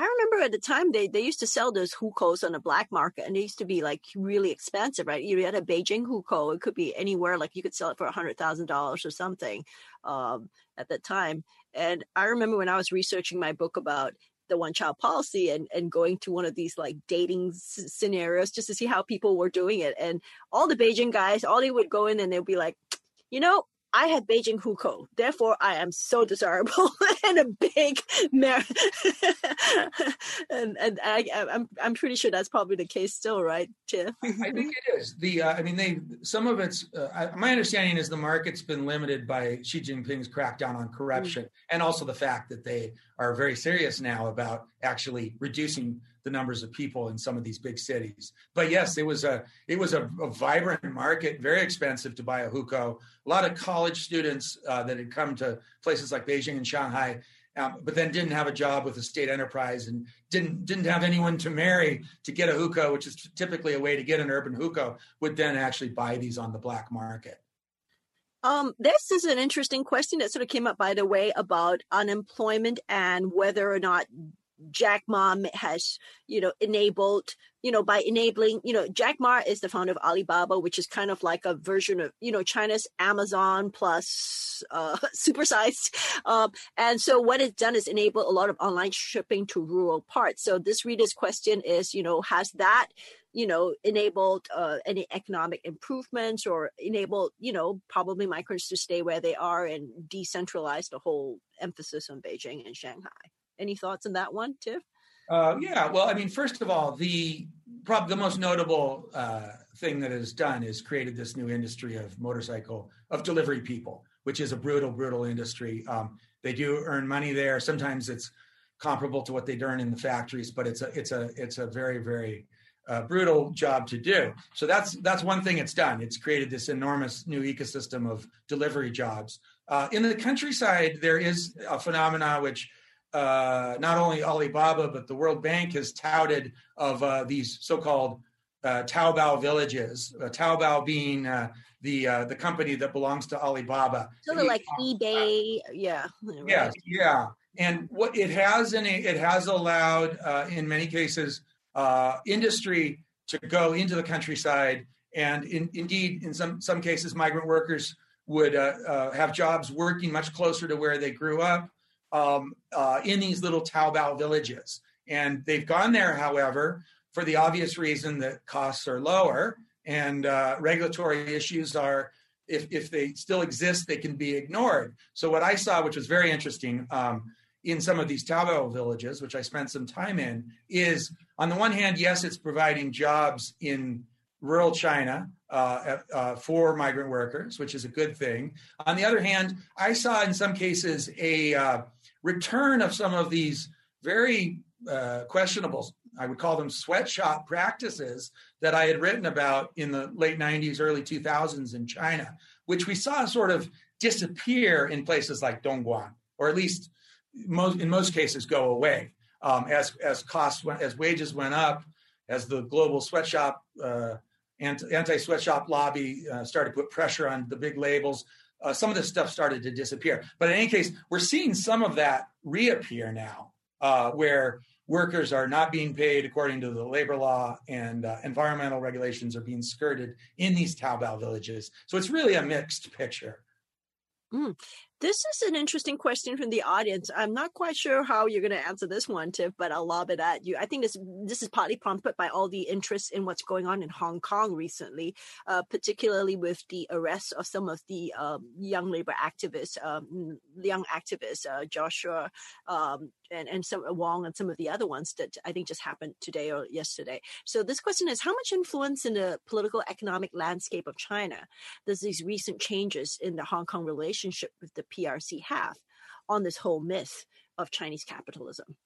I remember at the time they, they used to sell those hukous on the black market and they used to be like really expensive, right? You had a Beijing hukou, it could be anywhere, like you could sell it for a hundred thousand dollars or something um, at that time. And I remember when I was researching my book about the one child policy and, and going to one of these like dating s- scenarios just to see how people were doing it. And all the Beijing guys, all they would go in and they'd be like, you know, I have Beijing hukou, therefore I am so desirable and a big mer- and and I, I'm I'm pretty sure that's probably the case still, right, Tiff? I, I think it is. The uh, I mean, they some of it's uh, my understanding is the market's been limited by Xi Jinping's crackdown on corruption, mm-hmm. and also the fact that they are very serious now about actually reducing the numbers of people in some of these big cities. But yes, it was a it was a, a vibrant market, very expensive to buy a hukou. A lot of college students uh, that had come to places like Beijing and Shanghai, um, but then didn't have a job with a state enterprise and didn't didn't have anyone to marry to get a hukou, which is typically a way to get an urban hukou, would then actually buy these on the black market. Um, this is an interesting question that sort of came up, by the way, about unemployment and whether or not Jack Ma has, you know, enabled, you know, by enabling, you know, Jack Ma is the founder of Alibaba, which is kind of like a version of, you know, China's Amazon plus uh, supersized. Um, and so what it's done is enable a lot of online shipping to rural parts. So this reader's question is, you know, has that, you know, enabled uh, any economic improvements or enabled, you know, probably migrants to stay where they are and decentralize the whole emphasis on Beijing and Shanghai? Any thoughts on that one, Tiff? Uh, yeah, well, I mean, first of all, the probably the most notable uh, thing that is done is created this new industry of motorcycle of delivery people, which is a brutal, brutal industry. Um, they do earn money there. Sometimes it's comparable to what they'd earn in the factories, but it's a it's a it's a very very uh, brutal job to do. So that's that's one thing it's done. It's created this enormous new ecosystem of delivery jobs. Uh, in the countryside, there is a phenomena which uh, not only Alibaba, but the World Bank has touted of uh, these so-called uh, Taobao villages. Uh, Taobao being uh, the uh, the company that belongs to Alibaba. So like eBay, yeah. Right. Yeah, yeah. And what it has in it, it has allowed, in many cases, industry to go into the countryside, and in, indeed, in some some cases, migrant workers would have jobs working much closer to where they grew up um, uh, in these little Taobao villages. And they've gone there, however, for the obvious reason that costs are lower and uh, regulatory issues are, if, if they still exist, they can be ignored. So, what I saw, which was very interesting um, in some of these Taobao villages, which I spent some time in, is on the one hand, yes, it's providing jobs in rural China uh, uh, for migrant workers, which is a good thing. On the other hand, I saw in some cases a uh, return of some of these very uh, questionable, I would call them sweatshop practices that I had written about in the late 90s, early 2000s in China, which we saw sort of disappear in places like Dongguan, or at least most, in most cases go away um, as, as costs went, as wages went up, as the global sweatshop uh, anti sweatshop lobby uh, started to put pressure on the big labels uh, some of this stuff started to disappear. But in any case, we're seeing some of that reappear now, uh, where workers are not being paid according to the labor law and uh, environmental regulations are being skirted in these Taobao villages. So it's really a mixed picture. Mm. This is an interesting question from the audience. I'm not quite sure how you're going to answer this one, Tiff, but I'll lob it at you. I think this this is partly prompted by all the interest in what's going on in Hong Kong recently, uh, particularly with the arrest of some of the um, young labor activists, um, young activists, uh, Joshua um, and and some Wong and some of the other ones that I think just happened today or yesterday. So this question is: How much influence in the political economic landscape of China does these recent changes in the Hong Kong relationship with the PRC have on this whole myth of Chinese capitalism?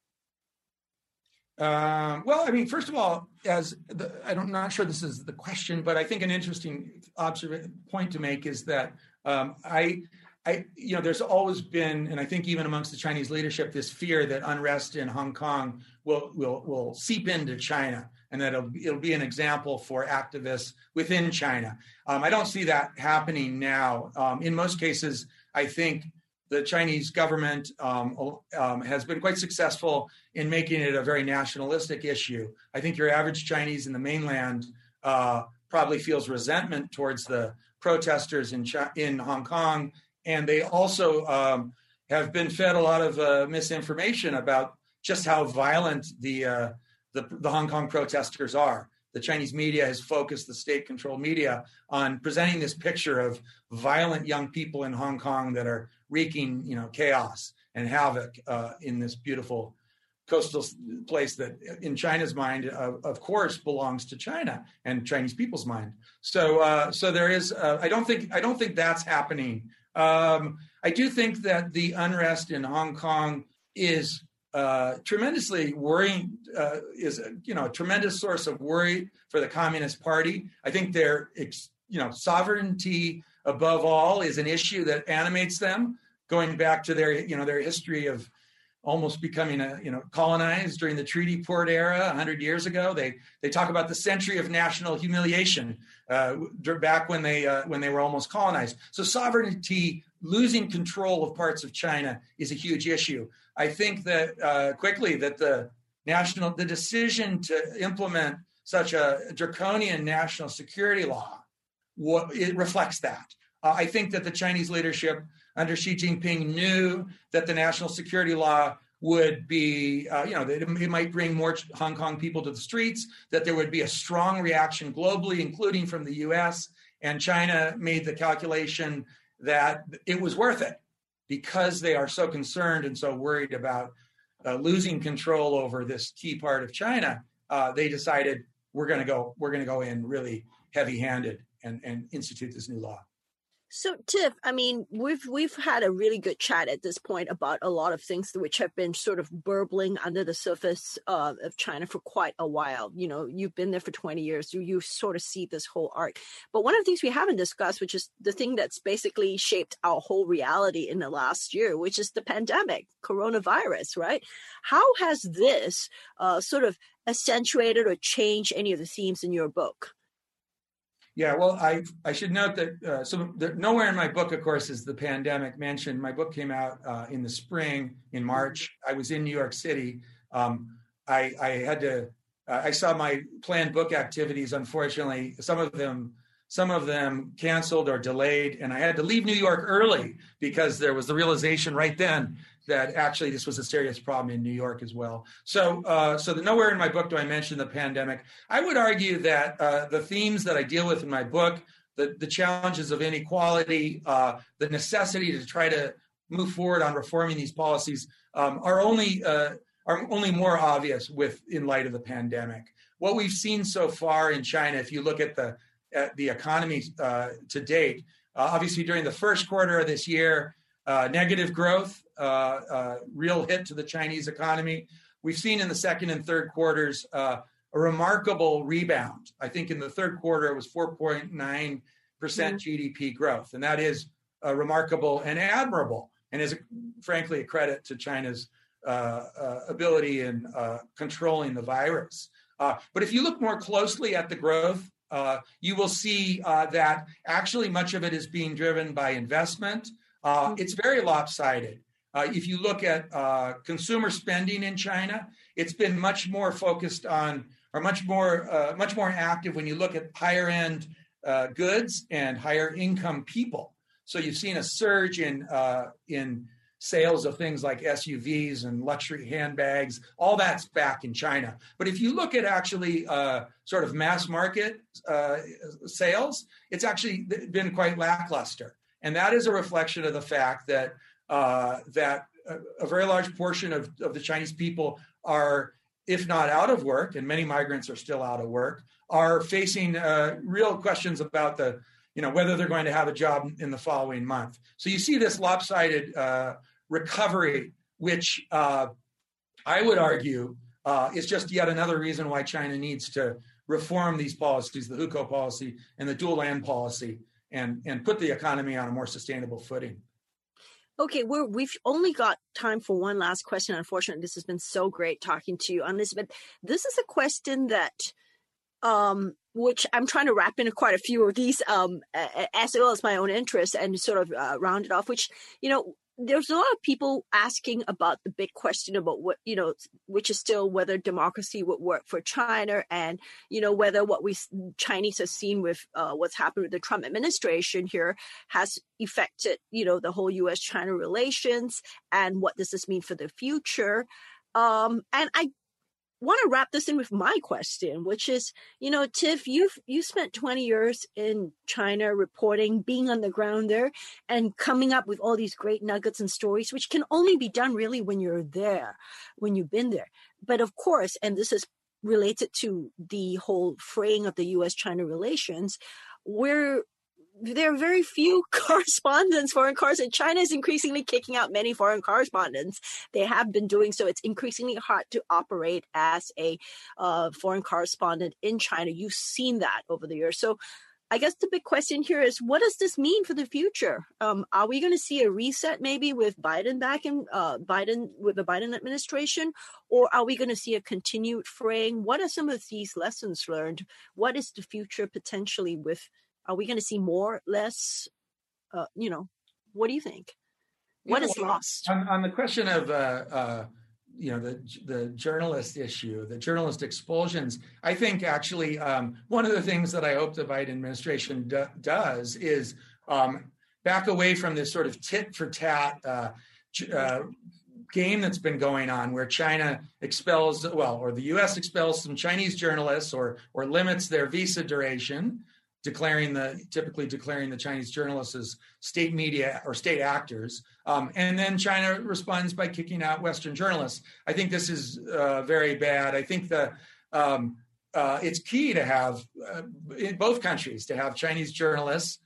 Um, well, I mean, first of all, as the, I'm not sure this is the question, but I think an interesting observ- point to make is that um, I, I, you know, there's always been, and I think even amongst the Chinese leadership, this fear that unrest in Hong Kong will will will seep into China, and that it'll, it'll be an example for activists within China. Um, I don't see that happening now. Um, in most cases, I think the Chinese government um, um, has been quite successful in making it a very nationalistic issue. I think your average Chinese in the mainland uh, probably feels resentment towards the protesters in in Hong Kong, and they also um, have been fed a lot of uh, misinformation about just how violent the, uh, the, the Hong Kong protesters are. The Chinese media has focused the state controlled media on presenting this picture of violent young people in Hong Kong that are wreaking, you know, chaos and havoc uh, in this beautiful coastal place that in China's mind, uh, of course, belongs to China and Chinese people's mind. So, uh, so there is. Uh, I don't think. I don't think that's happening. Um, I do think that the unrest in Hong Kong is uh, tremendously worrying. Uh, is you know a tremendous source of worry for the Communist Party. I think their you know sovereignty above all is an issue that animates them, going back to their you know their history of almost becoming a you know colonized during the treaty port era 100 years ago they they talk about the century of national humiliation uh, back when they uh, when they were almost colonized so sovereignty losing control of parts of china is a huge issue i think that uh, quickly that the national the decision to implement such a draconian national security law what it reflects that uh, i think that the chinese leadership under Xi Jinping knew that the national security law would be, uh, you know, that it might bring more Hong Kong people to the streets, that there would be a strong reaction globally, including from the US. And China made the calculation that it was worth it because they are so concerned and so worried about uh, losing control over this key part of China. Uh, they decided we're going to go, we're going to go in really heavy handed and, and institute this new law. So Tiff, I mean, we've we've had a really good chat at this point about a lot of things which have been sort of burbling under the surface uh, of China for quite a while. You know, you've been there for 20 years, you you sort of see this whole arc. But one of the things we haven't discussed, which is the thing that's basically shaped our whole reality in the last year, which is the pandemic, coronavirus, right? How has this uh, sort of accentuated or changed any of the themes in your book? Yeah, well, I I should note that uh, so the, nowhere in my book, of course, is the pandemic mentioned. My book came out uh, in the spring in March. I was in New York City. Um, I I had to. Uh, I saw my planned book activities. Unfortunately, some of them some of them canceled or delayed, and I had to leave New York early because there was the realization right then that actually this was a serious problem in New York as well. So, uh, so nowhere in my book do I mention the pandemic. I would argue that uh, the themes that I deal with in my book, the, the challenges of inequality, uh, the necessity to try to move forward on reforming these policies, um, are only uh, are only more obvious with in light of the pandemic. What we've seen so far in China, if you look at the at the economy uh, to date, uh, obviously during the first quarter of this year, negative growth uh, uh, real hit to the Chinese economy. We've seen in the second and third quarters uh, a remarkable rebound. I think in the third quarter it was 4.9 percent mm-hmm. GDP growth, and that is remarkable and admirable, and is frankly a credit to China's uh, uh, ability in uh, controlling the virus. but if you look more closely at the growth, you will see that actually much of it is being driven by investment. Mm-hmm. It's very lopsided. Uh, if you look at uh, consumer spending in China, it's been much more focused on, or much more, uh, much more active when you look at higher end uh, goods and higher income people. So you've seen a surge in uh, in sales of things like SUVs and luxury handbags. All that's back in China. But if you look at actually uh, sort of mass market sales, it's actually been quite lackluster, and that is a reflection of the fact that uh, that a, a, very large portion of, of the Chinese people are, if not out of work, and many migrants are still out of work, are facing uh, real questions about the, you know, whether they're going to have a job in the following month. So you see this lopsided uh, recovery, which uh, I would argue uh, is just yet another reason why China needs to reform these policies, the hukou policy and the dual land policy, and, and put the economy on a more sustainable footing. Okay, we're, we've only got time for one last question. Unfortunately, this has been so great talking to you on this, but this is a question that, um, which I'm trying to wrap in quite a few of these, um, as well as my own interests and sort of uh, round it off. Which you know, there's a lot of people asking about the big question about what you know which is still whether democracy would work for china and you know whether what we chinese have seen with uh, what's happened with the trump administration here has affected you know the whole us china relations and what does this mean for the future. Um, and i want to wrap this in with my question, which is, you know, Tiff, you've you spent 20 years in China reporting, being on the ground there, and coming up with all these great nuggets and stories, which can only be done really when you're there, when you've been there. But of course, and this is related to the whole fraying of the U.S.-China relations, we're there are very few correspondents, foreign correspondents. China is increasingly kicking out many foreign correspondents. They have been doing so. It's increasingly hard to operate as a uh, foreign correspondent in China. You've seen that over the years. So I guess the big question here is what does this mean for the future? Um, are we going to see a reset maybe with Biden back in uh, Biden with the Biden administration, or are we going to see a continued fraying? What are some of these lessons learned? What is the future potentially with are we going to see more, less? Uh, you know, what do you think? What you know, is lost? On, on, the question of, uh, uh, you know, the the journalist issue, the journalist expulsions, I think actually um, one of the things that I hope the Biden administration do, does is um, back away from this sort of tit for tat uh, uh, game that's been going on where China expels, well, or the US expels some Chinese journalists or, or limits their visa duration declaring the typically declaring the Chinese journalists as state media or state actors, um, and then China responds by kicking out Western journalists. I think this is uh, very bad. I think the um, uh, it's key to have uh, in both countries to have Chinese journalists,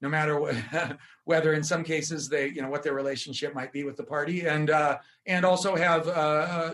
no matter what, whether in some cases they you know what their relationship might be with the party, and uh, and also have uh, uh,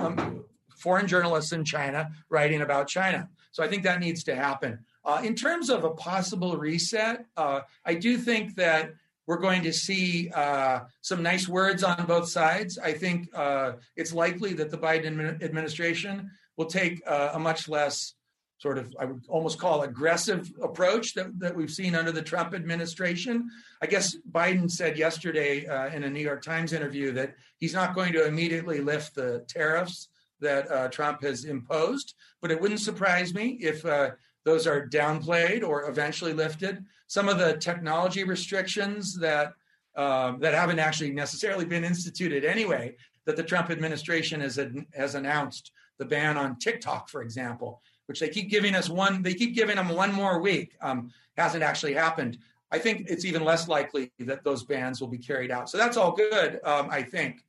um, foreign journalists in China writing about China. So I think that needs to happen. Uh, in terms of a possible reset, uh, I do think that we're going to see uh, some nice words on both sides. I think uh, it's likely that the Biden administration will take uh, a much less sort of, I would almost call aggressive approach that, that we've seen under the Trump administration. I guess Biden said yesterday uh, in a New York Times interview that he's not going to immediately lift the tariffs that Trump has imposed, but it wouldn't surprise me if those are downplayed or eventually lifted. Some of the technology restrictions that um, that haven't actually necessarily been instituted anyway, that the Trump administration has has announced the ban on TikTok, for example, which they keep giving us one. They keep giving them one more week. Um, hasn't actually happened. I think it's even less likely that those bans will be carried out. So that's all good. Um, I think.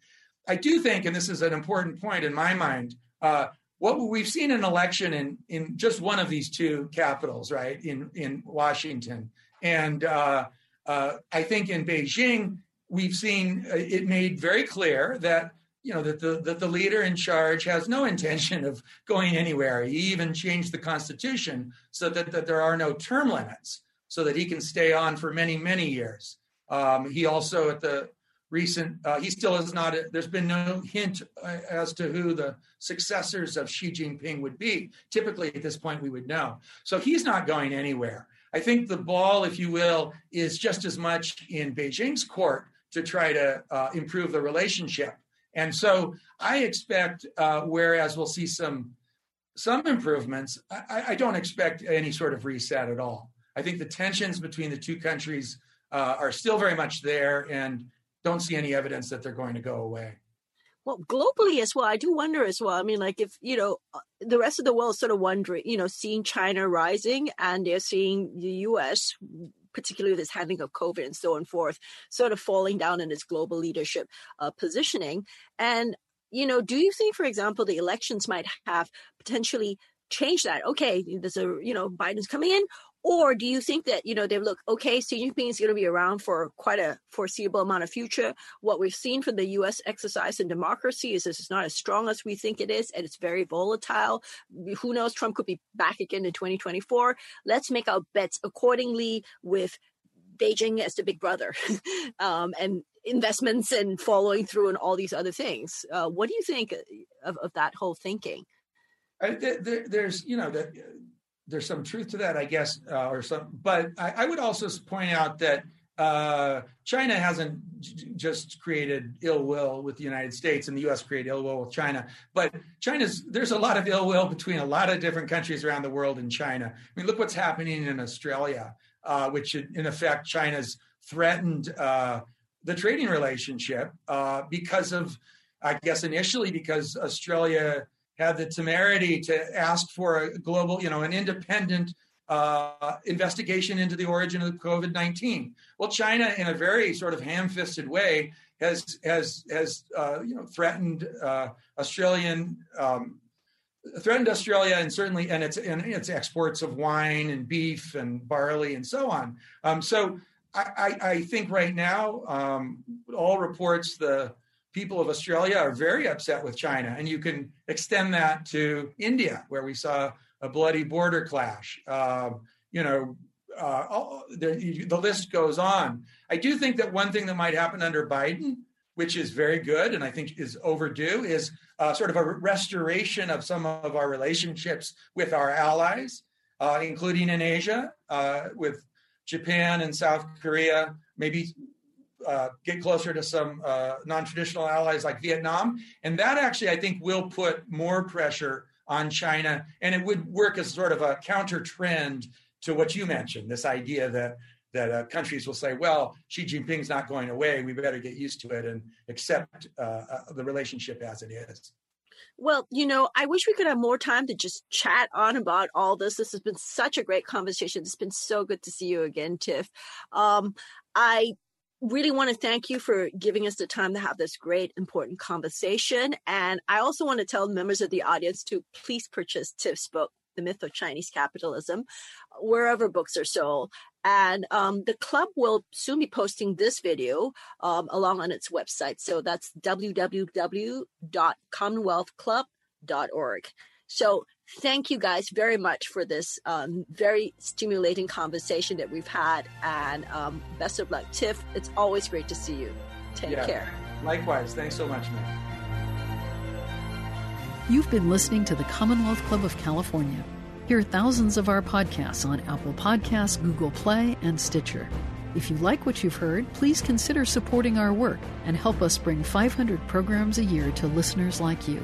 I do think, and this is an important point in my mind. Uh, what we've seen an election in in just one of these two capitals, right? In in Washington, and uh, uh, I think in Beijing, we've seen uh, it made very clear that you know that the that the leader in charge has no intention of going anywhere. He even changed the constitution so that, that there are no term limits, so that he can stay on for many many years. Um, he also at the recent, uh, he still is not, there's been no hint uh, as to who the successors of Xi Jinping would be. Typically, at this point, we would know. So he's not going anywhere. I think the ball, if you will, is just as much in Beijing's court to try to uh, improve the relationship. And so I expect, uh, whereas we'll see some some improvements, I, I, don't expect any sort of reset at all. I think the tensions between the two countries uh, are still very much there, and don't see any evidence that they're going to go away. Well, globally as well, I do wonder as well. I mean, like if, you know, uh, the rest of the world sort of wondering, you know, seeing China rising and they're seeing the US, particularly this handling of COVID and so on forth, sort of falling down in its global leadership uh, positioning. And, you know, do you think, for example, the elections might have potentially changed that? Okay, there's a, you know, Biden's coming in, or do you think that, you know, they look, okay, Jinping is going to be around for quite a foreseeable amount of future. What we've seen from the U.S. exercise in democracy is this is not as strong as we think it is, and it's very volatile. Who knows? Trump could be back again in 2024. Let's make our bets accordingly with Beijing as the big brother um, and investments and following through and all these other things. Uh, what do you think of, of that whole thinking? I, there, there's, you know, that there's some truth to that, I guess, uh, or some. But I, I, would also point out that uh, China hasn't j- just created ill will with the United States, and the U.S. created ill will with China. But China's there's a lot of ill will between a lot of different countries around the world and China. I mean, look what's happening in Australia, uh, which in effect China's threatened uh, the trading relationship uh, because of, I guess, initially because Australia had the temerity to ask for a global, you know, an independent uh, investigation into the origin of COVID nineteen. Well, China, in a very sort of ham-fisted way, has has has uh, you know threatened uh, Australian. Um, threatened Australia and certainly and its and its exports of wine and beef and barley and so on. Um, so I, I, think right now um, all reports the people of Australia are very upset with China, and you can extend that to India, where we saw a bloody border clash. Uh, you know, uh, all, the, the list goes on. I do think that one thing that might happen under Biden, which is very good and I think is overdue, is uh, sort of a restoration of some of our relationships with our allies, uh, including in Asia, uh, with Japan and South Korea, maybe uh, get closer to some uh, non-traditional allies like Vietnam, and that actually I think will put more pressure on China, and it would work as sort of a counter trend to what you mentioned. This idea that that uh, countries will say, "Well, Xi Jinping's not going away. We better get used to it and accept uh, uh, the relationship as it is." Well, you know, I wish we could have more time to just chat on about all this. This has been such a great conversation. It's been so good to see you again, Tiff. Um, I really want to thank you for giving us the time to have this great, important conversation. And I also want to tell members of the audience to please purchase Tiff's book, The Myth of Chinese Capitalism, wherever books are sold. And um, the club will soon be posting this video um, along on its website. So that's www.commonwealthclub.org. So thank you guys very much for this um, very stimulating conversation that we've had. And um, best of luck. Tiff, it's always great to see you. Take yeah, care. Likewise. Thanks so much, man. You've been listening to the Commonwealth Club of California. Hear thousands of our podcasts on Apple Podcasts, Google Play, and Stitcher. If you like what you've heard, please consider supporting our work and help us bring 500 programs a year to listeners like you.